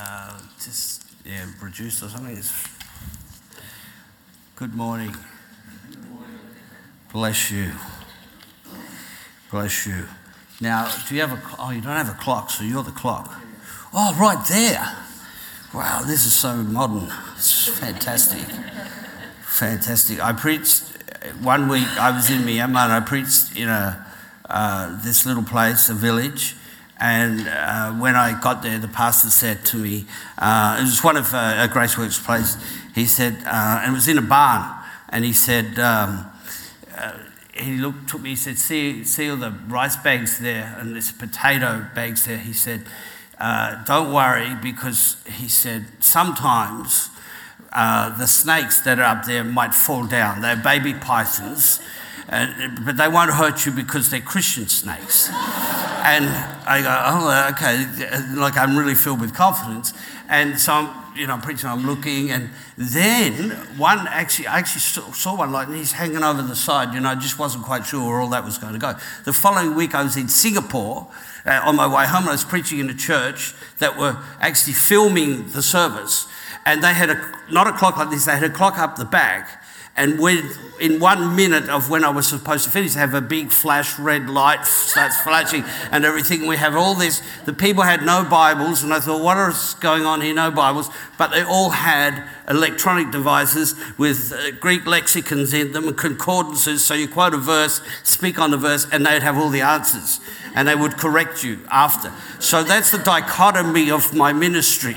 uh, just yeah, produced or something. It's... Good morning. Bless you. Bless you. Now, do you have a? Oh, you don't have a clock, so you're the clock. Oh, right there. Wow, this is so modern. It's fantastic. Fantastic. I preached one week. I was in Myanmar and I preached in a uh, this little place, a village, and uh, when I got there, the pastor said to me, uh, it was one of uh, Graceworks place, he said, uh, and it was in a barn, and he said, um, uh, he looked, took me, he said, see, see all the rice bags there and there's potato bags there. He said, uh, don't worry because he said, sometimes the snakes that are up there might fall down. They're baby pythons but they won't hurt you because they're Christian snakes. and I go, oh, okay, like I'm really filled with confidence. And so I'm, you know, I'm preaching, I'm looking, and then one actually, I actually saw one like, and he's hanging over the side, you know, I just wasn't quite sure where all that was going to go. The following week, I was in Singapore uh, on my way home, and I was preaching in a church that were actually filming the service. And they had a, not a clock like this, they had a clock up the back and when, in one minute of when I was supposed to finish, have a big flash red light starts flashing and everything. We have all this. The people had no Bibles, and I thought, what is going on here? No Bibles. But they all had electronic devices with uh, Greek lexicons in them and concordances. So you quote a verse, speak on the verse, and they'd have all the answers. And they would correct you after. So that's the dichotomy of my ministry.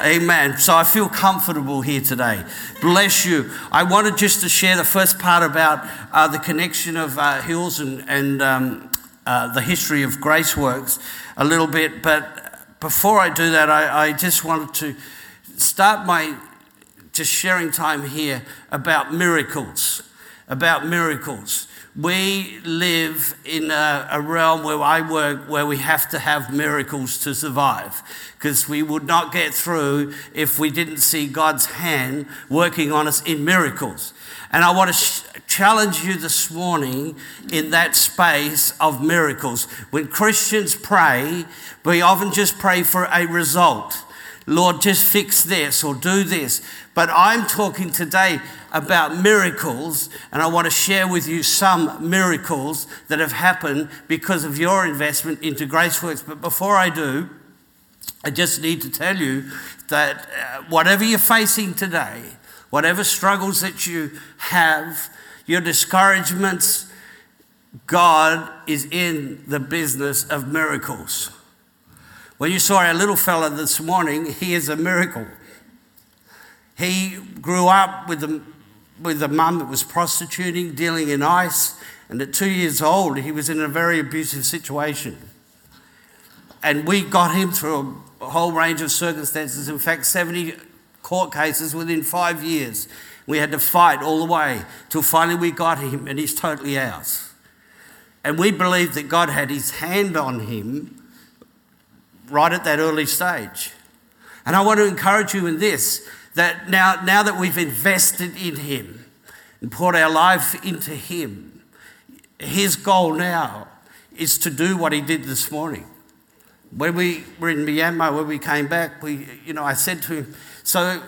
Amen. So I feel comfortable here today. Bless you. I wanted just to share the first part about uh, the connection of uh, Hills and, and um, uh, the history of Graceworks a little bit. But before I do that, I, I just wanted to start my just sharing time here about miracles. About miracles we live in a, a, realm where I work where we have to have miracles to survive because we would not get through if we didn't see God's hand working on us in miracles. And I want to sh- challenge you this morning in that space of miracles. When Christians pray, we often just pray for a result. Lord, just fix this or do this. But I'm talking today about miracles, and I want to share with you some miracles that have happened because of your investment into Graceworks. But before I do, I just need to tell you that uh, whatever you're facing today, whatever struggles that you have, your discouragements, God is in the business of miracles. When you saw our little fella this morning, he is a miracle. He grew up with a, with a mum that was prostituting, dealing in ice, and at two years old, he was in a very abusive situation. And we got him through a whole range of circumstances. In fact, 70 court cases within five years. We had to fight all the way till finally we got him, and he's totally ours. And we believe that God had his hand on him right at that early stage. And I want to encourage you in this that now, now that we've invested in Him and poured our life into Him, His goal now is to do what He did this morning. When we were in Myanmar, when we came back, we, you know, I said to him, So,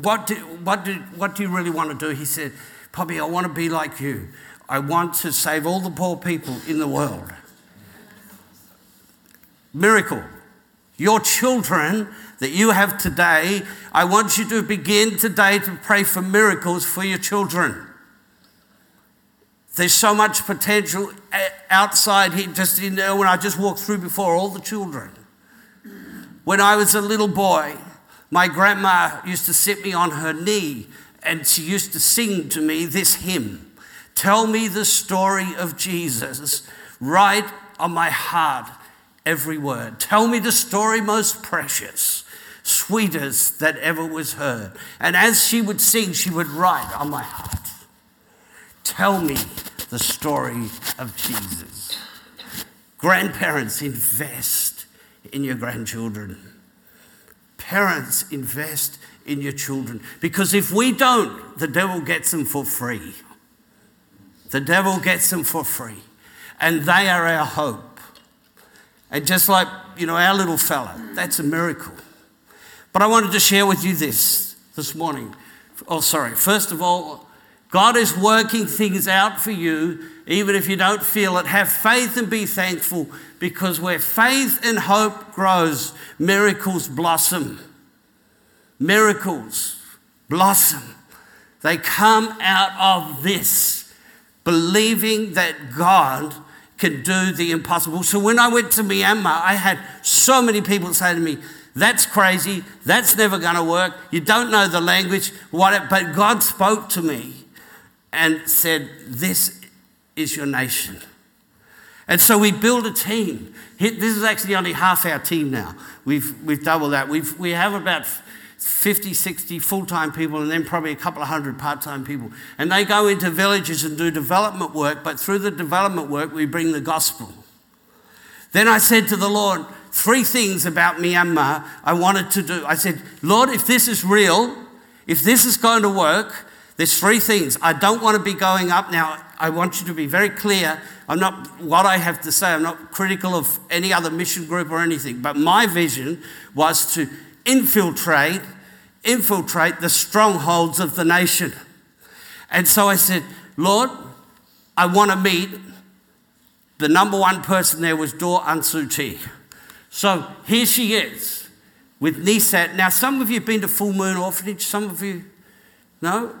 what do, what, do, what do you really want to do? He said, Poppy, I want to be like you. I want to save all the poor people in the world. Miracle. Your children that you have today, I want you to begin today to pray for miracles for your children. There's so much potential outside here, just in there when I just walked through before, all the children. When I was a little boy, my grandma used to sit me on her knee and she used to sing to me this hymn Tell me the story of Jesus, right on my heart every word. Tell me the story most precious, sweetest that ever was heard. And as she would sing, she would write on my heart Tell me the story of Jesus. Grandparents, invest in your grandchildren. Parents, invest in your children. Because if we don't, the devil gets them for free. The devil gets them for free. And they are our hope. And just like, you know, our little fella, that's a miracle. But I wanted to share with you this this morning. Oh, sorry. First of all, God is working things out for you, even if you don't feel it. Have faith and be thankful because where faith and hope grows, miracles blossom. Miracles blossom. They come out of this, believing that God can do the impossible. So when I went to Myanmar, I had so many people say to me, that's crazy. That's never going to work. You don't know the language. What, but God spoke to me and said, This is your nation. And so we build a team. This is actually only half our team now. We've, we've doubled that. We've, we have about 50, 60 full time people, and then probably a couple of hundred part time people. And they go into villages and do development work, but through the development work, we bring the gospel. Then I said to the Lord, three things about Myanmar I wanted to do. I said, Lord, if this is real, if this is going to work, there's three things. I don't want to be going up now. I want you to be very clear. I'm not what I have to say. I'm not critical of any other mission group or anything. But my vision was to infiltrate, infiltrate the strongholds of the nation. And so I said, Lord, I want to meet the number one person there was Daw Aung Suu So here she is with NESAT. Now, some of you have been to Full Moon Orphanage, some of you, no?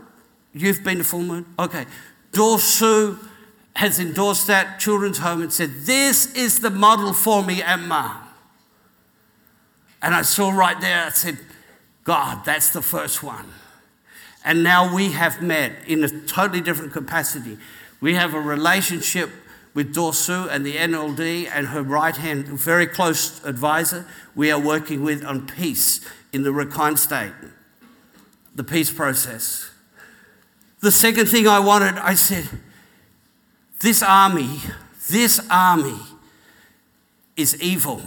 You've been to Full Moon? Okay. Daw Suu has endorsed that children's home and said, This is the model for Myanmar. And I saw right there, I said, God, that's the first one. And now we have met in a totally different capacity. We have a relationship with Daw Suu and the NLD and her right hand, very close advisor, we are working with on peace in the Rakhine State, the peace process. The second thing I wanted, I said, this army, this army is evil.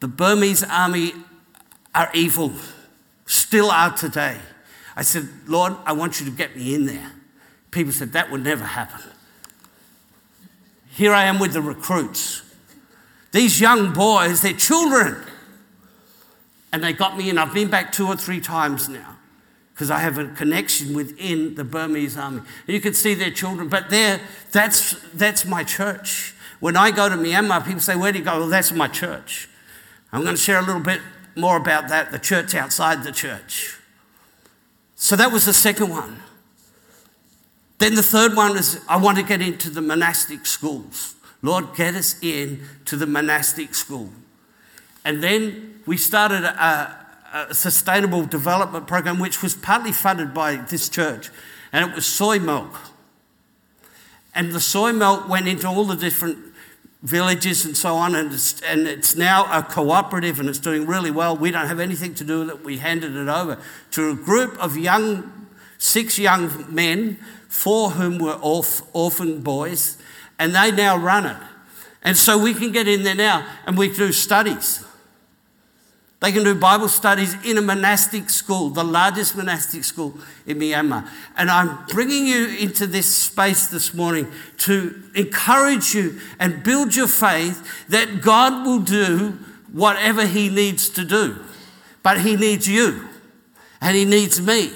The Burmese army are evil, still are today. I said, Lord, I want you to get me in there. People said, that would never happen. Here I am with the recruits. These young boys, they're children. And they got me in. I've been back two or three times now because I have a connection within the Burmese army. You can see their children, but there, that's, that's my church. When I go to Myanmar, people say, Where do you go? Well, that's my church. I'm going to share a little bit more about that the church outside the church. So that was the second one. Then the third one is I want to get into the monastic schools. Lord, get us in to the monastic school. And then we started a, a sustainable development program, which was partly funded by this church, and it was soy milk. And the soy milk went into all the different villages and so on, and it's, and it's now a cooperative and it's doing really well. We don't have anything to do with it. We handed it over to a group of young, six young men four whom were orph- orphan boys, and they now run it. And so we can get in there now and we do studies. They can do Bible studies in a monastic school, the largest monastic school in Myanmar. And I'm bringing you into this space this morning to encourage you and build your faith that God will do whatever He needs to do. But He needs you and He needs me.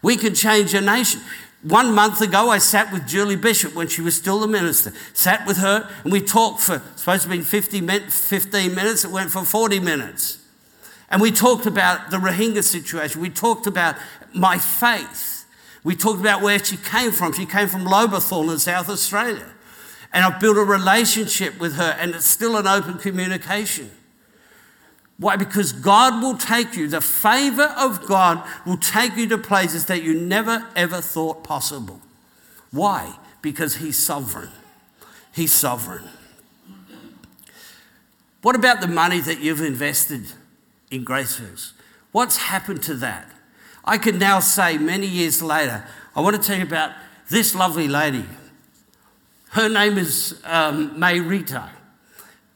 We can change a nation. One month ago, I sat with Julie Bishop when she was still the minister. Sat with her and we talked for, supposed to be 50 15 minutes, it went for 40 minutes. And we talked about the Rohingya situation. We talked about my faith. We talked about where she came from. She came from Lobethal in South Australia. And I've built a relationship with her, and it's still an open communication. Why? Because God will take you, the favor of God will take you to places that you never ever thought possible. Why? Because He's sovereign. He's sovereign. What about the money that you've invested in Grace Graceworks? What's happened to that? I can now say many years later, I want to tell you about this lovely lady. Her name is um, May Rita,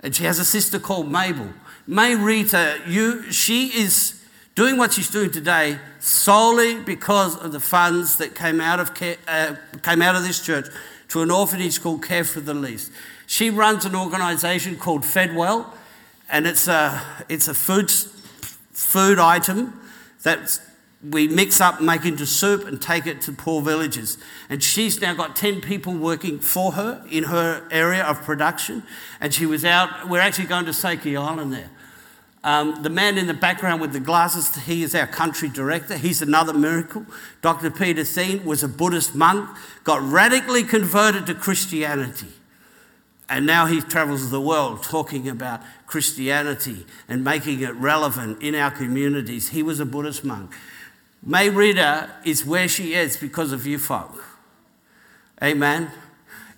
and she has a sister called Mabel. May Rita, you, she is doing what she's doing today solely because of the funds that came out of, uh, came out of this church to an orphanage called Care for the Least. She runs an organisation called Fedwell, and it's a, it's a food food item that we mix up, make into soup, and take it to poor villages. And she's now got 10 people working for her in her area of production. And she was out, we're actually going to Sakey Island there. Um, the man in the background with the glasses, he is our country director. He's another miracle. Dr. Peter Thien was a Buddhist monk, got radically converted to Christianity. And now he travels the world talking about Christianity and making it relevant in our communities. He was a Buddhist monk. May Rita is where she is because of you folk. Amen.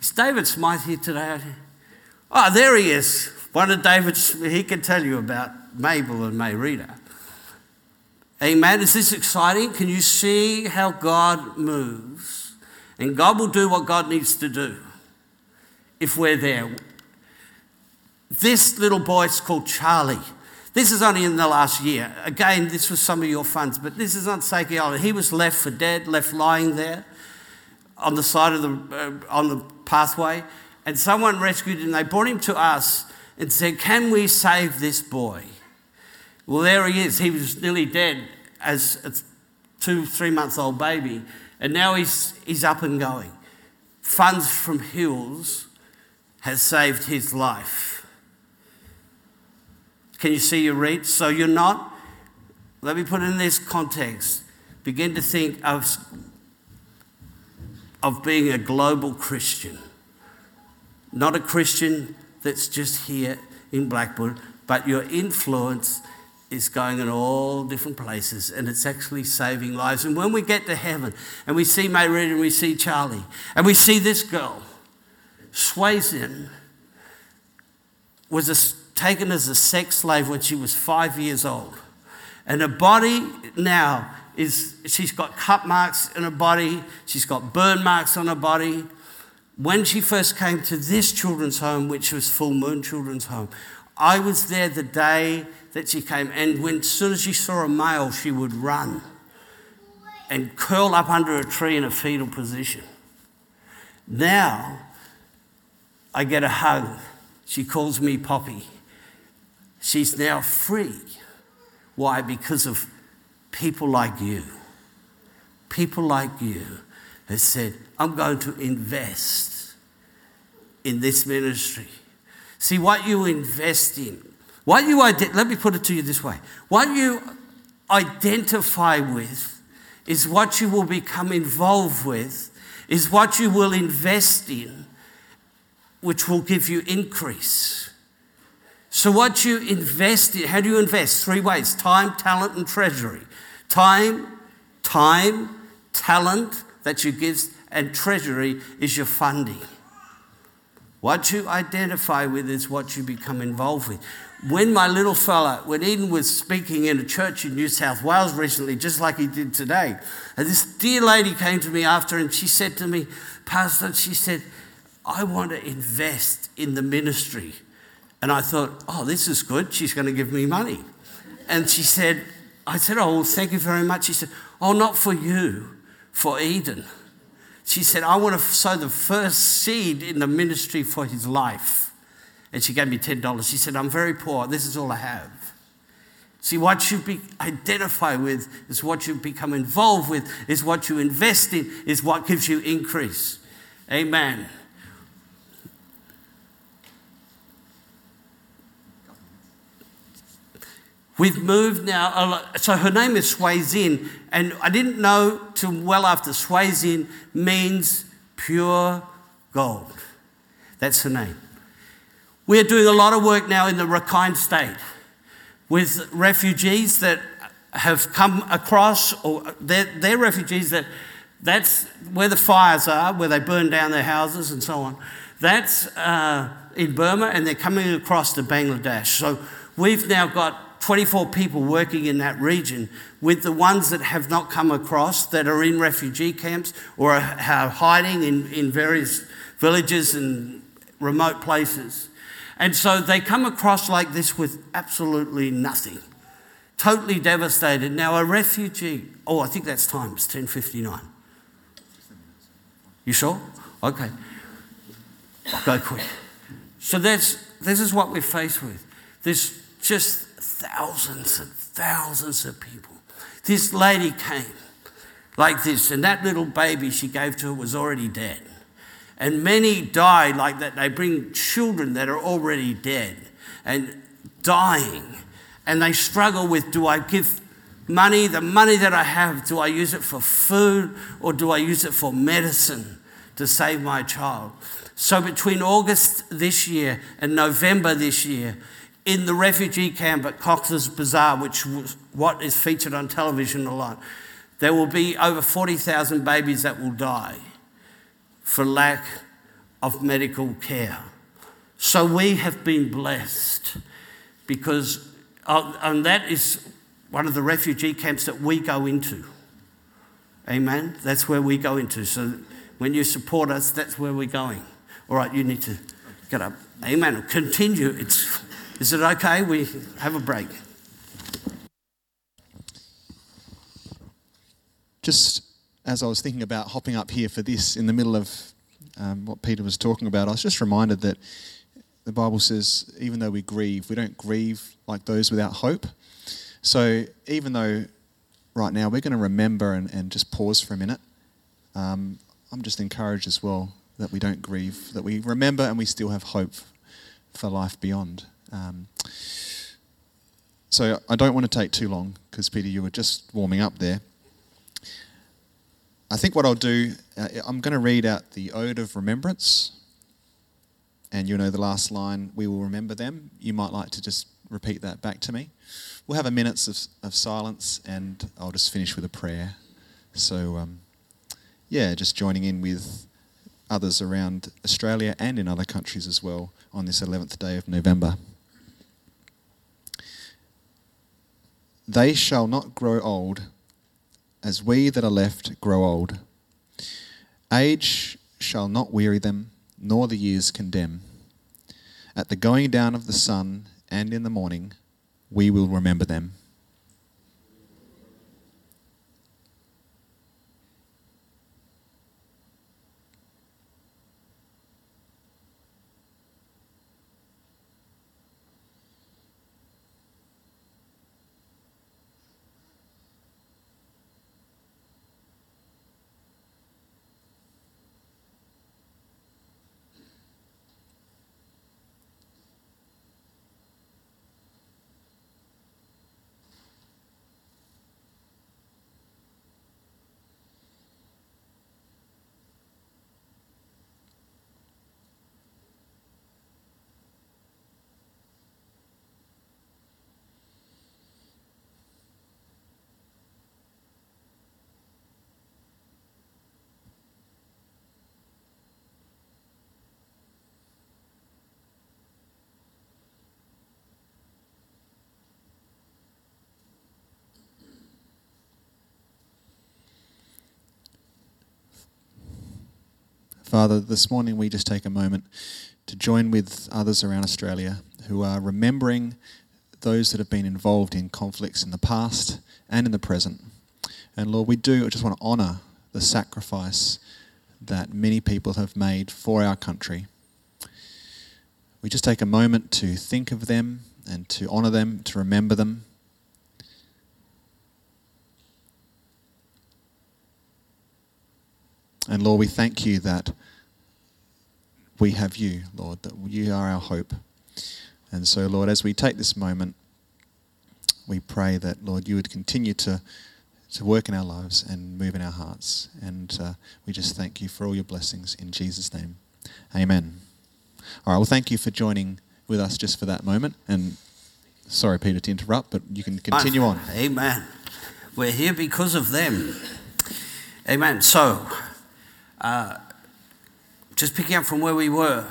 Is David Smythe here today? Oh, there he is. One of David's, he can tell you about Mabel and May Rita. Amen. Is this exciting? Can you see how God moves? And God will do what God needs to do if we're there. This little boy is called Charlie. This is only in the last year. Again, this was some of your funds, but this is on Sakey Island. He was left for dead, left lying there on the side of the, uh, on the pathway, and someone rescued him. They brought him to us and said, Can we save this boy? Well, there he is. He was nearly dead as a two, three months old baby, and now he's, he's up and going. Funds from Hills has saved his life. Can you see your reach? So you're not, let me put it in this context. Begin to think of, of being a global Christian, not a Christian that's just here in Blackburn, but your influence is going in all different places and it's actually saving lives. And when we get to heaven and we see May Rita and we see Charlie and we see this girl, Swayzin was a, taken as a sex slave when she was five years old. And her body now is, she's got cut marks in her body, she's got burn marks on her body. When she first came to this children's home, which was Full Moon Children's Home, I was there the day that she came, and when as soon as she saw a male, she would run and curl up under a tree in a fetal position. Now, I get a hug. She calls me Poppy. She's now free. Why? Because of people like you. People like you have said, I'm going to invest in this ministry. See, what you invest in what you let me put it to you this way. What you identify with is what you will become involved with, is what you will invest in, which will give you increase. So, what you invest in, how do you invest? Three ways time, talent, and treasury. Time, time, talent that you give, and treasury is your funding. What you identify with is what you become involved with when my little fella, when Eden was speaking in a church in New South Wales recently, just like he did today, and this dear lady came to me after and she said to me, Pastor, she said, I want to invest in the ministry. And I thought, oh, this is good. She's going to give me money. And she said, I said, oh, well, thank you very much. She said, oh, not for you, for Eden. She said, I want to sow the first seed in the ministry for his life and she gave me $10. She said, I'm very poor. This is all I have. See, what you be, identify with is what you become involved with, is what you invest in, is what gives you increase. Amen. We've moved now, so her name is Swayzin, and I didn't know till well after Swayzin means pure gold. That's her name. We're doing a lot of work now in the Rakhine state with refugees that have come across, or they're, they're refugees that that's where the fires are, where they burn down their houses and so on. That's uh, in Burma, and they're coming across to Bangladesh. So we've now got 24 people working in that region with the ones that have not come across, that are in refugee camps or are hiding in, in various villages and remote places. And so they come across like this with absolutely nothing, totally devastated. Now, a refugee, oh, I think that's times 1059. You sure? Okay. I'll go quick. So that's, this is what we're faced with. There's just thousands and thousands of people. This lady came like this, and that little baby she gave to her was already dead. And many die like that. They bring children that are already dead and dying. And they struggle with do I give money, the money that I have, do I use it for food or do I use it for medicine to save my child? So between August this year and November this year, in the refugee camp at Cox's Bazar, which was what is featured on television a lot, there will be over 40,000 babies that will die for lack of medical care. So we have been blessed because, uh, and that is one of the refugee camps that we go into. Amen? That's where we go into. So when you support us, that's where we're going. All right, you need to get up. Amen. Continue. It's, is it okay? We have a break. Just as I was thinking about hopping up here for this in the middle of um, what Peter was talking about, I was just reminded that the Bible says, even though we grieve, we don't grieve like those without hope. So even though right now we're going to remember and, and just pause for a minute, um, I'm just encouraged as well that we don't grieve, that we remember and we still have hope for life beyond. Um, so I don't want to take too long because, Peter, you were just warming up there. I think what I'll do, uh, I'm going to read out the Ode of Remembrance. And you know the last line, we will remember them. You might like to just repeat that back to me. We'll have a minute of, of silence and I'll just finish with a prayer. So, um, yeah, just joining in with others around Australia and in other countries as well on this 11th day of November. They shall not grow old as we that are left grow old. Age shall not weary them, nor the years condemn. At the going down of the sun and in the morning, we will remember them. Father, this morning we just take a moment to join with others around Australia who are remembering those that have been involved in conflicts in the past and in the present. And Lord, we do just want to honour the sacrifice that many people have made for our country. We just take a moment to think of them and to honour them, to remember them. And Lord, we thank you that we have you, Lord, that you are our hope. And so, Lord, as we take this moment, we pray that, Lord, you would continue to, to work in our lives and move in our hearts. And uh, we just thank you for all your blessings in Jesus' name. Amen. All right, well, thank you for joining with us just for that moment. And sorry, Peter, to interrupt, but you can continue on. Amen. We're here because of them. Amen. So, uh, just picking up from where we were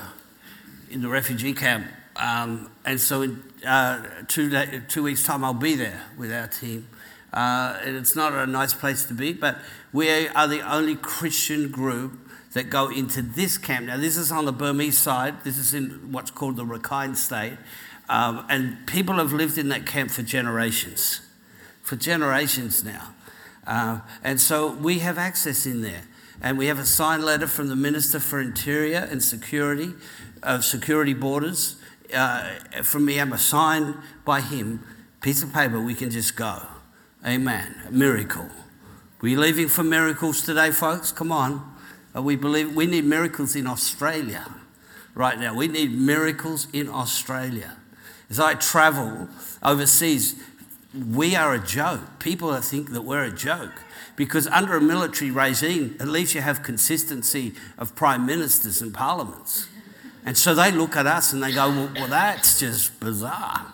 in the refugee camp, um, and so in uh, two, day, two weeks' time, I'll be there with our team. Uh, and it's not a nice place to be, but we are the only Christian group that go into this camp. Now, this is on the Burmese side. This is in what's called the Rakhine State. Um, and people have lived in that camp for generations, for generations now. Uh, and so we have access in there. And we have a signed letter from the Minister for Interior and Security, of uh, Security Borders, uh, from Myanmar, signed by him, piece of paper, we can just go. Amen. A miracle. We leaving for miracles today, folks? Come on. We believe we need miracles in Australia right now. We need miracles in Australia. As I travel overseas, we are a joke. People think that we're a joke because under a military regime, at least you have consistency of prime ministers and parliaments. And so they look at us and they go, well, well that's just bizarre.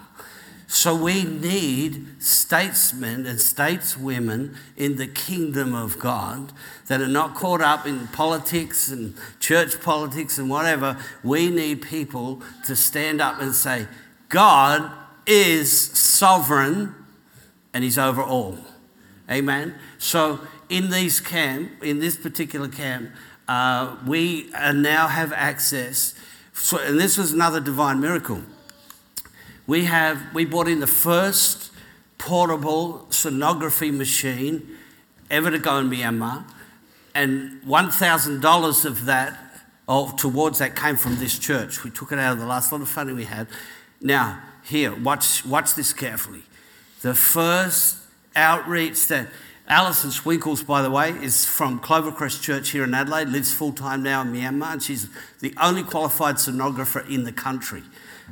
So we need statesmen and stateswomen in the kingdom of God that are not caught up in politics and church politics and whatever. We need people to stand up and say, God is sovereign and he's over all. Amen. So in these camp, in this particular camp, uh, we now have access. So, and this was another divine miracle we have we bought in the first portable sonography machine ever to go in Myanmar, and one thousand dollars of that, or towards that, came from this church. We took it out of the last lot of funding we had. Now, here, watch watch this carefully. The first outreach that Alison Swinkles, by the way, is from Clovercrest Church here in Adelaide, lives full time now in Myanmar, and she's the only qualified sonographer in the country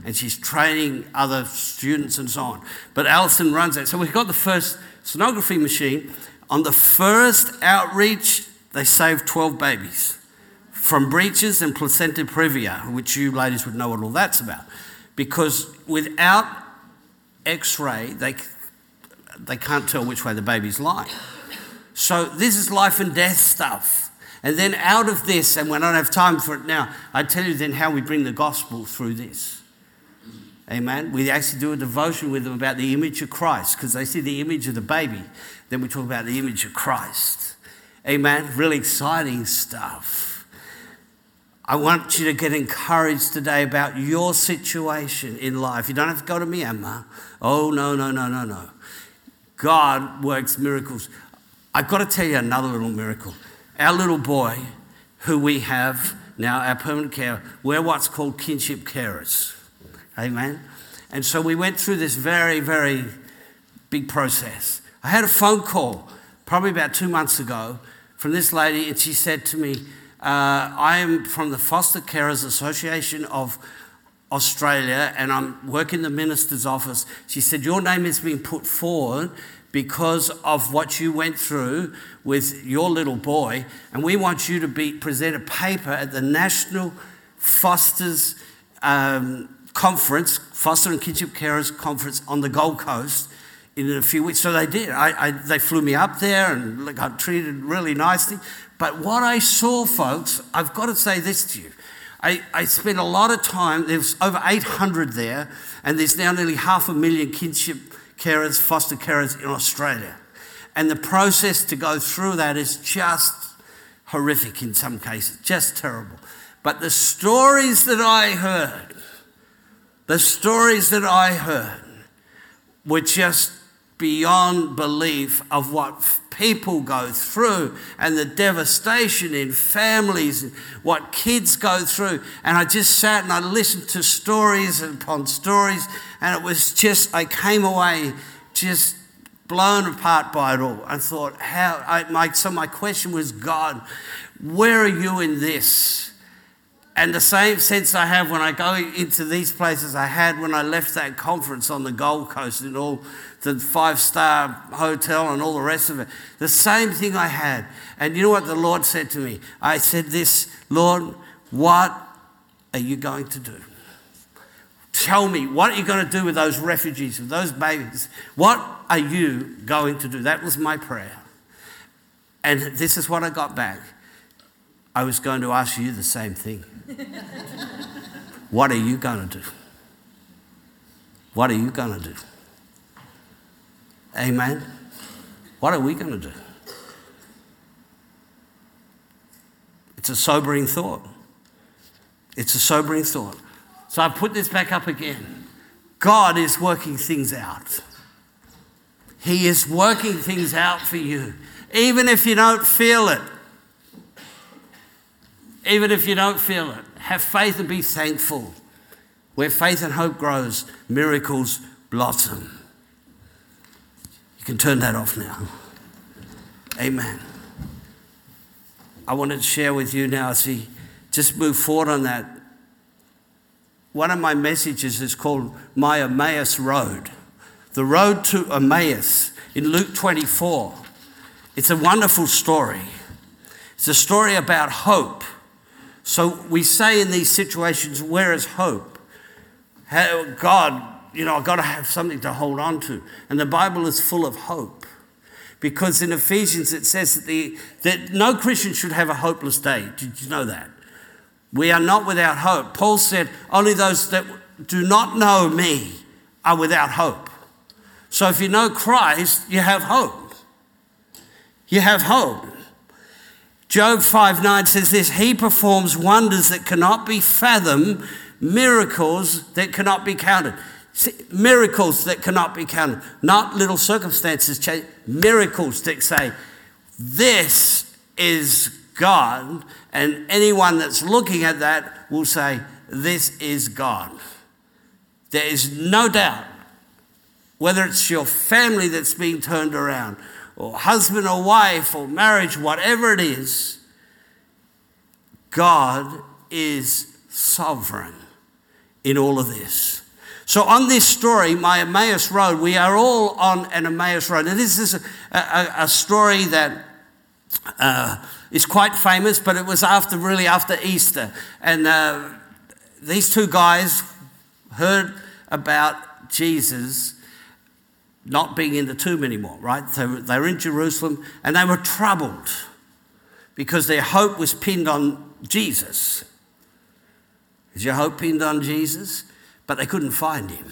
and she's training other students and so on. But Alison runs that. So we've got the first sonography machine. On the first outreach, they saved 12 babies from breeches and placenta previa, which you ladies would know what all that's about. Because without x ray, they, they can't tell which way the baby's lying. So this is life and death stuff. And then out of this, and we don't have time for it now, I tell you then how we bring the gospel through this. Amen. We actually do a devotion with them about the image of Christ because they see the image of the baby. Then we talk about the image of Christ. Amen. Really exciting stuff. I want you to get encouraged today about your situation in life. You don't have to go to Myanmar. Oh, no, no, no, no, no. God works miracles. I've got to tell you another little miracle. Our little boy, who we have now, our permanent care, we're what's called kinship carers. Amen. And so we went through this very, very big process. I had a phone call probably about two months ago from this lady, and she said to me, uh, I am from the Foster Carers Association of Australia, and I'm working the minister's office. She said, Your name is being put forward because of what you went through with your little boy, and we want you to be, present a paper at the National Fosters um, conference, foster and kinship carers conference on the Gold Coast in a few weeks. So they did. I, I, they flew me up there and got treated really nicely. But what I saw, folks, I've got to say this to you. I, I spent a lot of time, there's over 800 there, and there's now nearly half a million kinship carers, foster carers in Australia. And the process to go through that is just horrific in some cases, just terrible. But the stories that I heard the stories that I heard were just beyond belief of what people go through and the devastation in families, what kids go through. And I just sat and I listened to stories upon stories, and it was just, I came away just blown apart by it all. I thought, how, I, my, so my question was, God, where are you in this? And the same sense I have when I go into these places, I had when I left that conference on the Gold Coast and all the five star hotel and all the rest of it. The same thing I had. And you know what the Lord said to me? I said, This, Lord, what are you going to do? Tell me, what are you going to do with those refugees, with those babies? What are you going to do? That was my prayer. And this is what I got back. I was going to ask you the same thing. what are you going to do? What are you going to do? Amen. What are we going to do? It's a sobering thought. It's a sobering thought. So I put this back up again. God is working things out. He is working things out for you, even if you don't feel it even if you don't feel it. Have faith and be thankful. Where faith and hope grows, miracles blossom. You can turn that off now. Amen. I wanted to share with you now as we just move forward on that. One of my messages is called My Emmaus Road. The road to Emmaus in Luke 24. It's a wonderful story. It's a story about hope. So we say in these situations, where is hope? God, you know, I've got to have something to hold on to. And the Bible is full of hope. Because in Ephesians it says that, the, that no Christian should have a hopeless day. Did you know that? We are not without hope. Paul said, only those that do not know me are without hope. So if you know Christ, you have hope. You have hope. Job 5 9 says this He performs wonders that cannot be fathomed, miracles that cannot be counted. See, miracles that cannot be counted, not little circumstances change, miracles that say, This is God. And anyone that's looking at that will say, This is God. There is no doubt whether it's your family that's being turned around, or husband or wife, or marriage, whatever it is, God is sovereign in all of this. So, on this story, my Emmaus Road, we are all on an Emmaus Road. And this is a, a, a story that uh, is quite famous, but it was after, really after Easter. And uh, these two guys heard about Jesus not being in the tomb anymore, right? So they were in Jerusalem and they were troubled because their hope was pinned on Jesus. Is your hope pinned on Jesus? But they couldn't find him.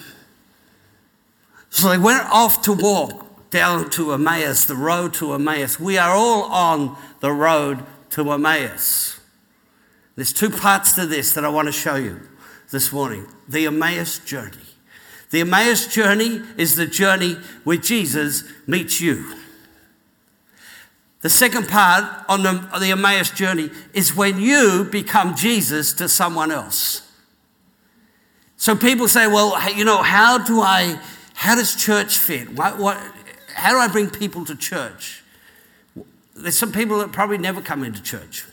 So they went off to walk down to Emmaus, the road to Emmaus. We are all on the road to Emmaus. There's two parts to this that I want to show you this morning the Emmaus journey. The Emmaus journey is the journey where Jesus meets you. The second part on the, on the Emmaus journey is when you become Jesus to someone else. So people say, well, you know, how do I, how does church fit? What, what, how do I bring people to church? There's some people that probably never come into church.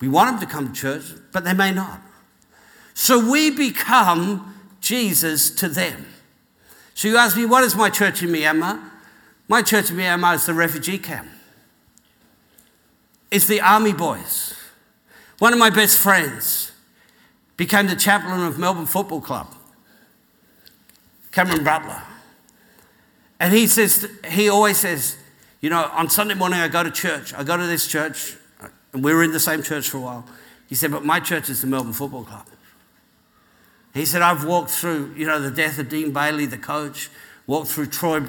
We want them to come to church, but they may not. So we become Jesus to them. So you ask me, what is my church in Myanmar? My church in Myanmar is the refugee camp. It's the army boys. One of my best friends became the chaplain of Melbourne Football Club, Cameron Butler. And he says, he always says, you know, on Sunday morning I go to church. I go to this church, and we were in the same church for a while. He said, but my church is the Melbourne Football Club. He said, I've walked through, you know, the death of Dean Bailey, the coach, walked through Troy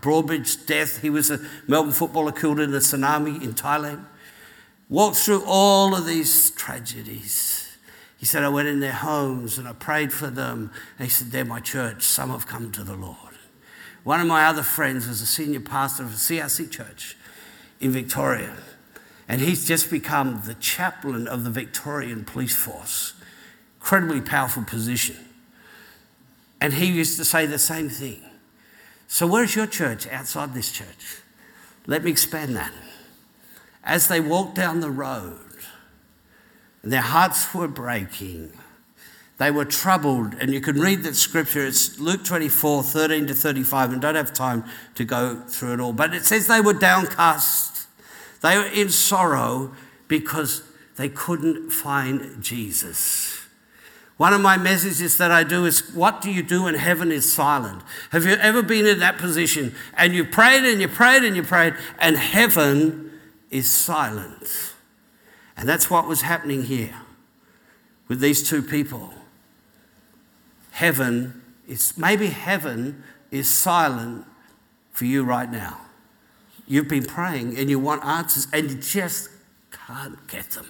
Broadbridge's death. He was a Melbourne footballer killed in a tsunami in Thailand. Walked through all of these tragedies. He said, I went in their homes and I prayed for them. And he said, They're my church. Some have come to the Lord. One of my other friends was a senior pastor of a CRC church in Victoria. And he's just become the chaplain of the Victorian police force incredibly powerful position. And he used to say the same thing. So, where's your church outside this church? Let me expand that. As they walked down the road, their hearts were breaking. They were troubled, and you can read that scripture. It's Luke 24, 13 to 35, and don't have time to go through it all. But it says they were downcast. They were in sorrow because they couldn't find Jesus. One of my messages that I do is, What do you do when heaven is silent? Have you ever been in that position and you prayed and you prayed and you prayed and heaven is silent? And that's what was happening here with these two people. Heaven is, maybe heaven is silent for you right now. You've been praying and you want answers and you just can't get them.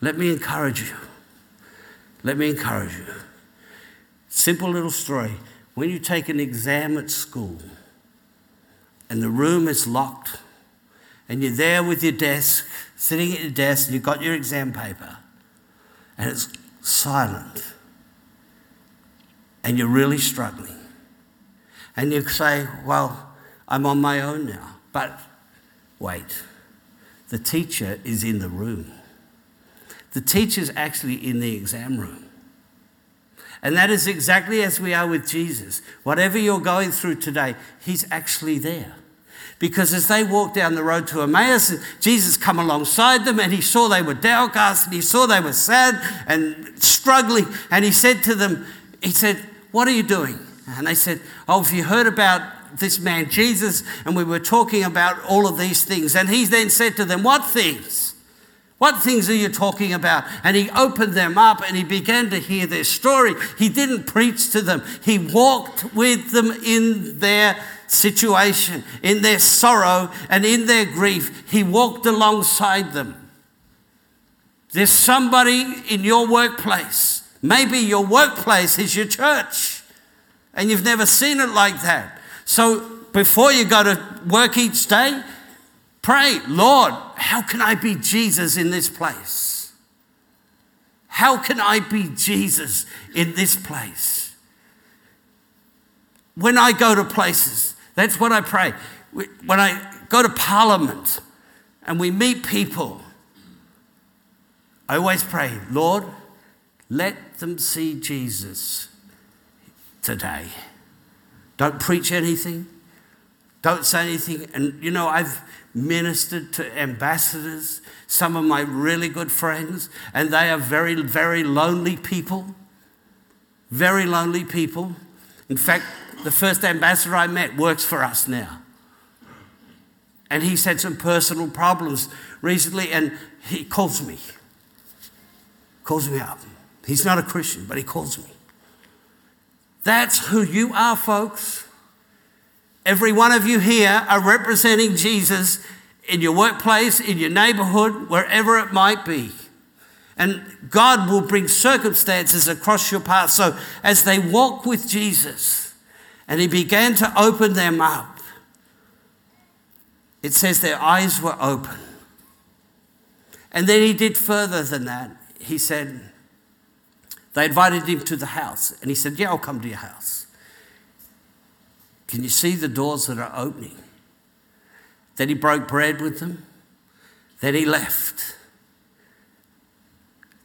Let me encourage you. Let me encourage you. Simple little story. When you take an exam at school and the room is locked and you're there with your desk, sitting at your desk, and you've got your exam paper and it's silent and you're really struggling. And you say, Well, I'm on my own now. But wait, the teacher is in the room. The teacher's actually in the exam room. And that is exactly as we are with Jesus. Whatever you're going through today, He's actually there. Because as they walked down the road to Emmaus, Jesus come alongside them and he saw they were downcast and he saw they were sad and struggling. And he said to them, He said, What are you doing? And they said, Oh, have you heard about this man Jesus? And we were talking about all of these things. And he then said to them, What things? What things are you talking about? And he opened them up and he began to hear their story. He didn't preach to them, he walked with them in their situation, in their sorrow, and in their grief. He walked alongside them. There's somebody in your workplace. Maybe your workplace is your church, and you've never seen it like that. So before you go to work each day, Pray, Lord, how can I be Jesus in this place? How can I be Jesus in this place? When I go to places, that's what I pray. When I go to Parliament and we meet people, I always pray, Lord, let them see Jesus today. Don't preach anything. Don't say anything. And you know, I've ministered to ambassadors, some of my really good friends, and they are very, very lonely people. Very lonely people. In fact, the first ambassador I met works for us now. And he's had some personal problems recently, and he calls me. Calls me up. He's not a Christian, but he calls me. That's who you are, folks. Every one of you here are representing Jesus in your workplace, in your neighborhood, wherever it might be. And God will bring circumstances across your path. So as they walk with Jesus and He began to open them up, it says their eyes were open. And then He did further than that. He said, they invited Him to the house. And He said, Yeah, I'll come to your house. Can you see the doors that are opening? Then he broke bread with them. Then he left.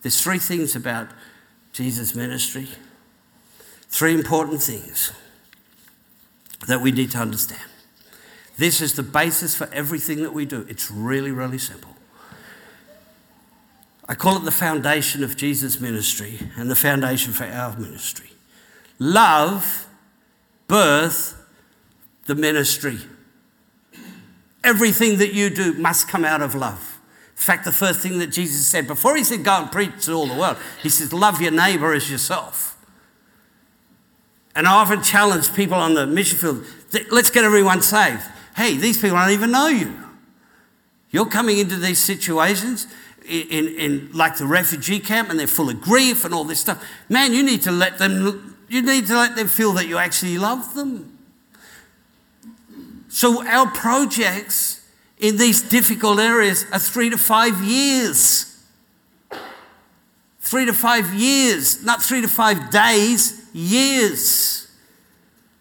There's three things about Jesus' ministry, three important things that we need to understand. This is the basis for everything that we do. It's really, really simple. I call it the foundation of Jesus' ministry and the foundation for our ministry. Love, birth, the ministry. Everything that you do must come out of love. In fact, the first thing that Jesus said before he said, Go and preach to all the world, he says, Love your neighbor as yourself. And I often challenge people on the mission field let's get everyone saved. Hey, these people don't even know you. You're coming into these situations in, in, in, like the refugee camp and they're full of grief and all this stuff. Man, you need to let them you need to let them feel that you actually love them. So our projects in these difficult areas are three to five years. Three to five years, not three to five days, years.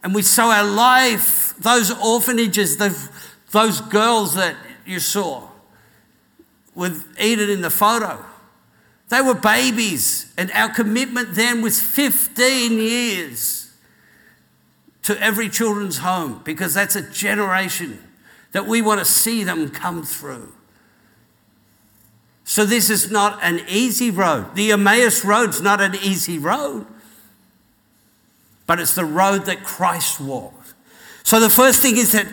And we sow our life, those orphanages, those girls that you saw with Eden in the photo, they were babies. And our commitment then was 15 years to every children's home because that's a generation that we want to see them come through. So, this is not an easy road. The Emmaus Road's not an easy road, but it's the road that Christ walked. So, the first thing is that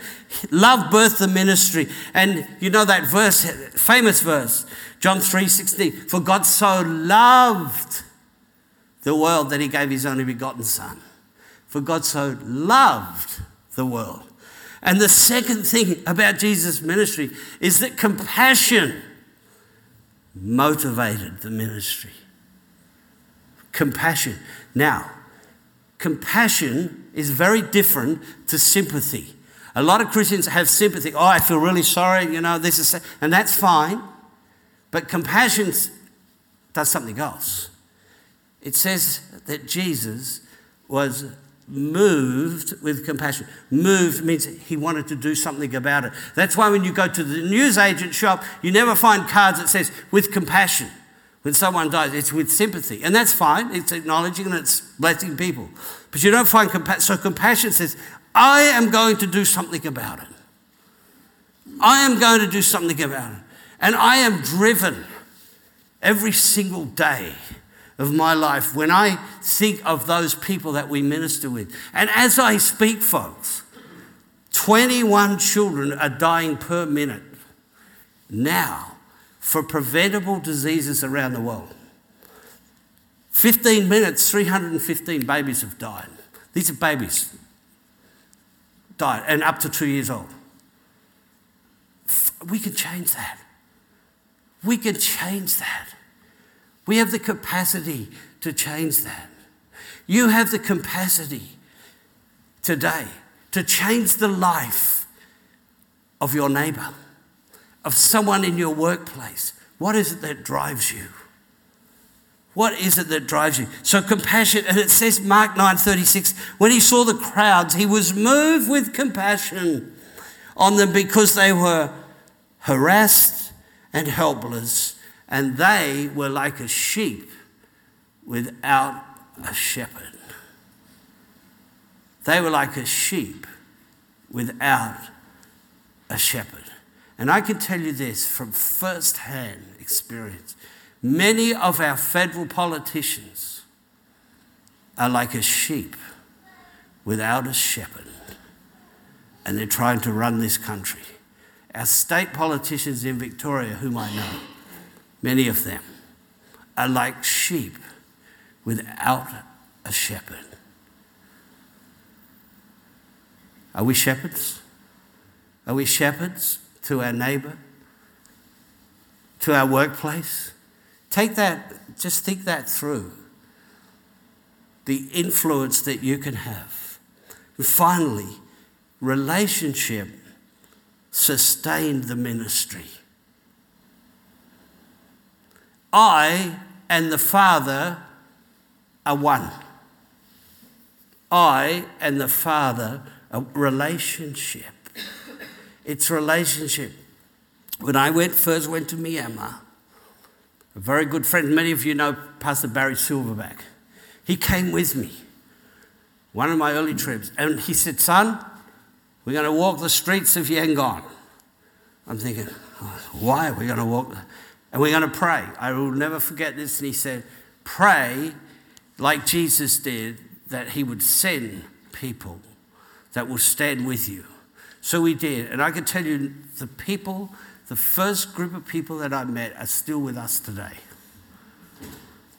love birthed the ministry. And you know that verse, famous verse, John 3 16. For God so loved the world that he gave his only begotten Son. For God so loved the world. And the second thing about Jesus' ministry is that compassion motivated the ministry. Compassion. Now, compassion is very different to sympathy. A lot of Christians have sympathy. Oh, I feel really sorry, you know, this is, and that's fine. But compassion does something else. It says that Jesus was moved with compassion. Moved means he wanted to do something about it. That's why when you go to the newsagent shop, you never find cards that says with compassion. When someone dies, it's with sympathy. And that's fine. It's acknowledging and it's blessing people. But you don't find compassion. So compassion says, I am going to do something about it. I am going to do something about it. And I am driven every single day of my life when I think of those people that we minister with. And as I speak, folks, 21 children are dying per minute now for preventable diseases around the world. 15 minutes, 315 babies have died. These are babies died and up to two years old. We can change that. We can change that. We have the capacity to change that. You have the capacity today to change the life of your neighbor, of someone in your workplace. What is it that drives you? What is it that drives you? So compassion, and it says Mark 9:36, when he saw the crowds, he was moved with compassion on them because they were harassed and helpless, and they were like a sheep without a shepherd. They were like a sheep without a shepherd. And I can tell you this from first hand experience Many of our federal politicians are like a sheep without a shepherd, and they're trying to run this country. Our state politicians in Victoria, whom I know, many of them, are like sheep without a shepherd. Are we shepherds? Are we shepherds to our neighbour, to our workplace? Take that, just think that through. The influence that you can have. And finally, relationship sustained the ministry. I and the Father are one. I and the Father a relationship. It's relationship. When I went first went to Myanmar, a very good friend. Many of you know Pastor Barry Silverback. He came with me, one of my early trips, and he said, Son, we're going to walk the streets of Yangon. I'm thinking, why are we going to walk? And we're going to pray. I will never forget this. And he said, Pray like Jesus did, that he would send people that will stand with you. So we did. And I can tell you, the people the first group of people that I met are still with us today.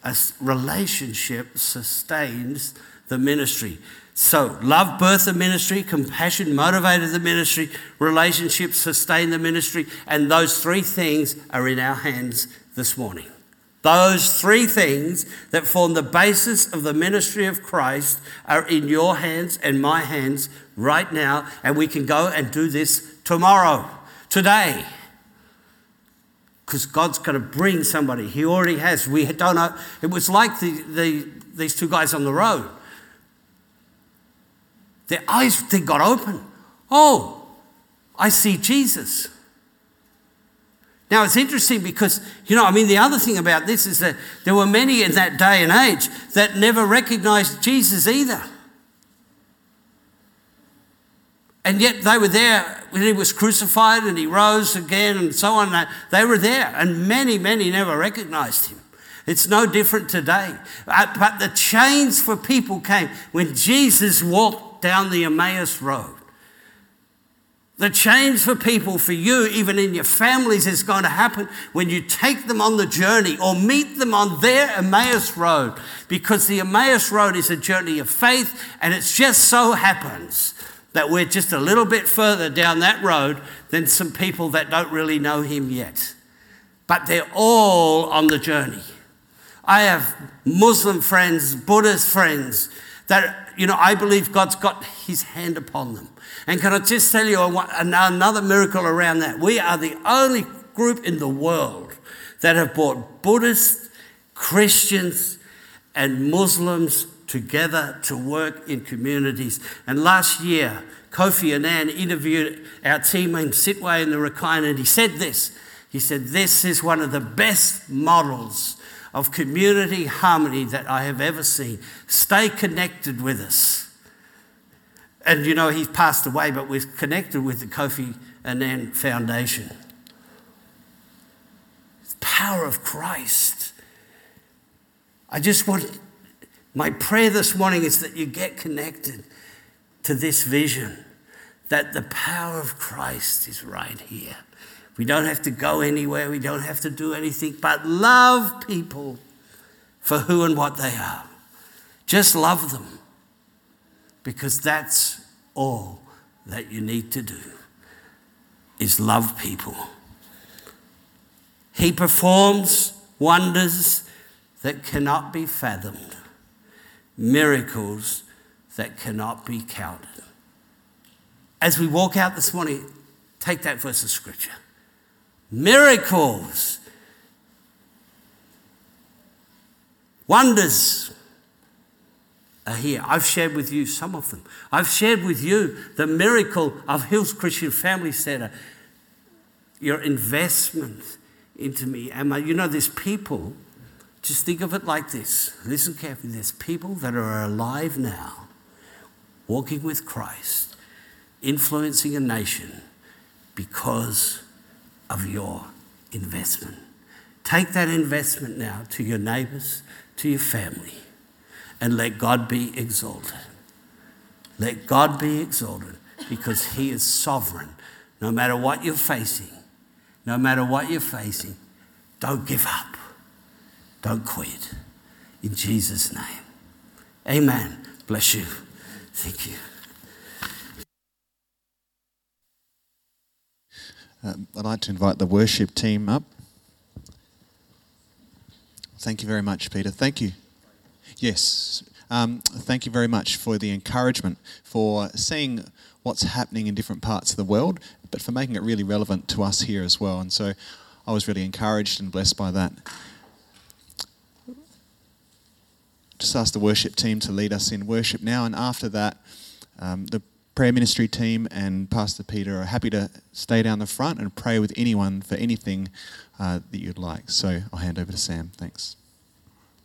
A relationship sustains the ministry. So, love birthed the ministry, compassion motivated the ministry, relationships sustain the ministry, and those three things are in our hands this morning. Those three things that form the basis of the ministry of Christ are in your hands and my hands right now, and we can go and do this tomorrow, today because God's going to bring somebody. He already has. We don't know. It was like the, the, these two guys on the road. Their eyes they got open. Oh, I see Jesus. Now it's interesting because, you know, I mean, the other thing about this is that there were many in that day and age that never recognized Jesus either. And yet they were there when he was crucified and he rose again and so on. They were there, and many, many never recognized him. It's no different today. Uh, but the change for people came when Jesus walked down the Emmaus Road. The change for people, for you, even in your families, is going to happen when you take them on the journey or meet them on their Emmaus Road. Because the Emmaus Road is a journey of faith, and it just so happens that we're just a little bit further down that road than some people that don't really know him yet. But they're all on the journey. I have Muslim friends, Buddhist friends that, you know, I believe God's got his hand upon them. And can I just tell you another miracle around that? We are the only group in the world that have brought Buddhists, Christians, and Muslims together to work in communities. And last year, Kofi Annan interviewed our team in Sittwe in the Rakhine, and he said this. He said, This is one of the best models of community harmony that I have ever seen. Stay connected with us. And you know, he's passed away, but we're connected with the Kofi Annan Foundation. The power of Christ. I just want, my prayer this morning is that you get connected to this vision that the power of Christ is right here. We don't have to go anywhere, we don't have to do anything but love people for who and what they are. Just love them because that's all that you need to do is love people. He performs wonders that cannot be fathomed, miracles that cannot be counted. As we walk out this morning, take that verse of scripture. Miracles, wonders are here. I've shared with you some of them. I've shared with you the miracle of Hills Christian Family Center, your investment into me. And my, you know, there's people, just think of it like this. Listen carefully. There's people that are alive now, walking with Christ, influencing a nation because of your investment. Take that investment now to your neighbors, to your family and let God be exalted. Let God be exalted because He is sovereign. No matter what you're facing, no matter what you're facing, don't give up. Don't quit. In Jesus' name. Amen. Bless you. Thank you. Uh, I'd like to invite the worship team up. Thank you very much, Peter. Thank you. Yes. Um, thank you very much for the encouragement, for seeing what's happening in different parts of the world, but for making it really relevant to us here as well. And so I was really encouraged and blessed by that. Just ask the worship team to lead us in worship now, and after that, um, the prayer ministry team and Pastor Peter are happy to stay down the front and pray with anyone for anything uh, that you'd like. So I'll hand over to Sam. Thanks.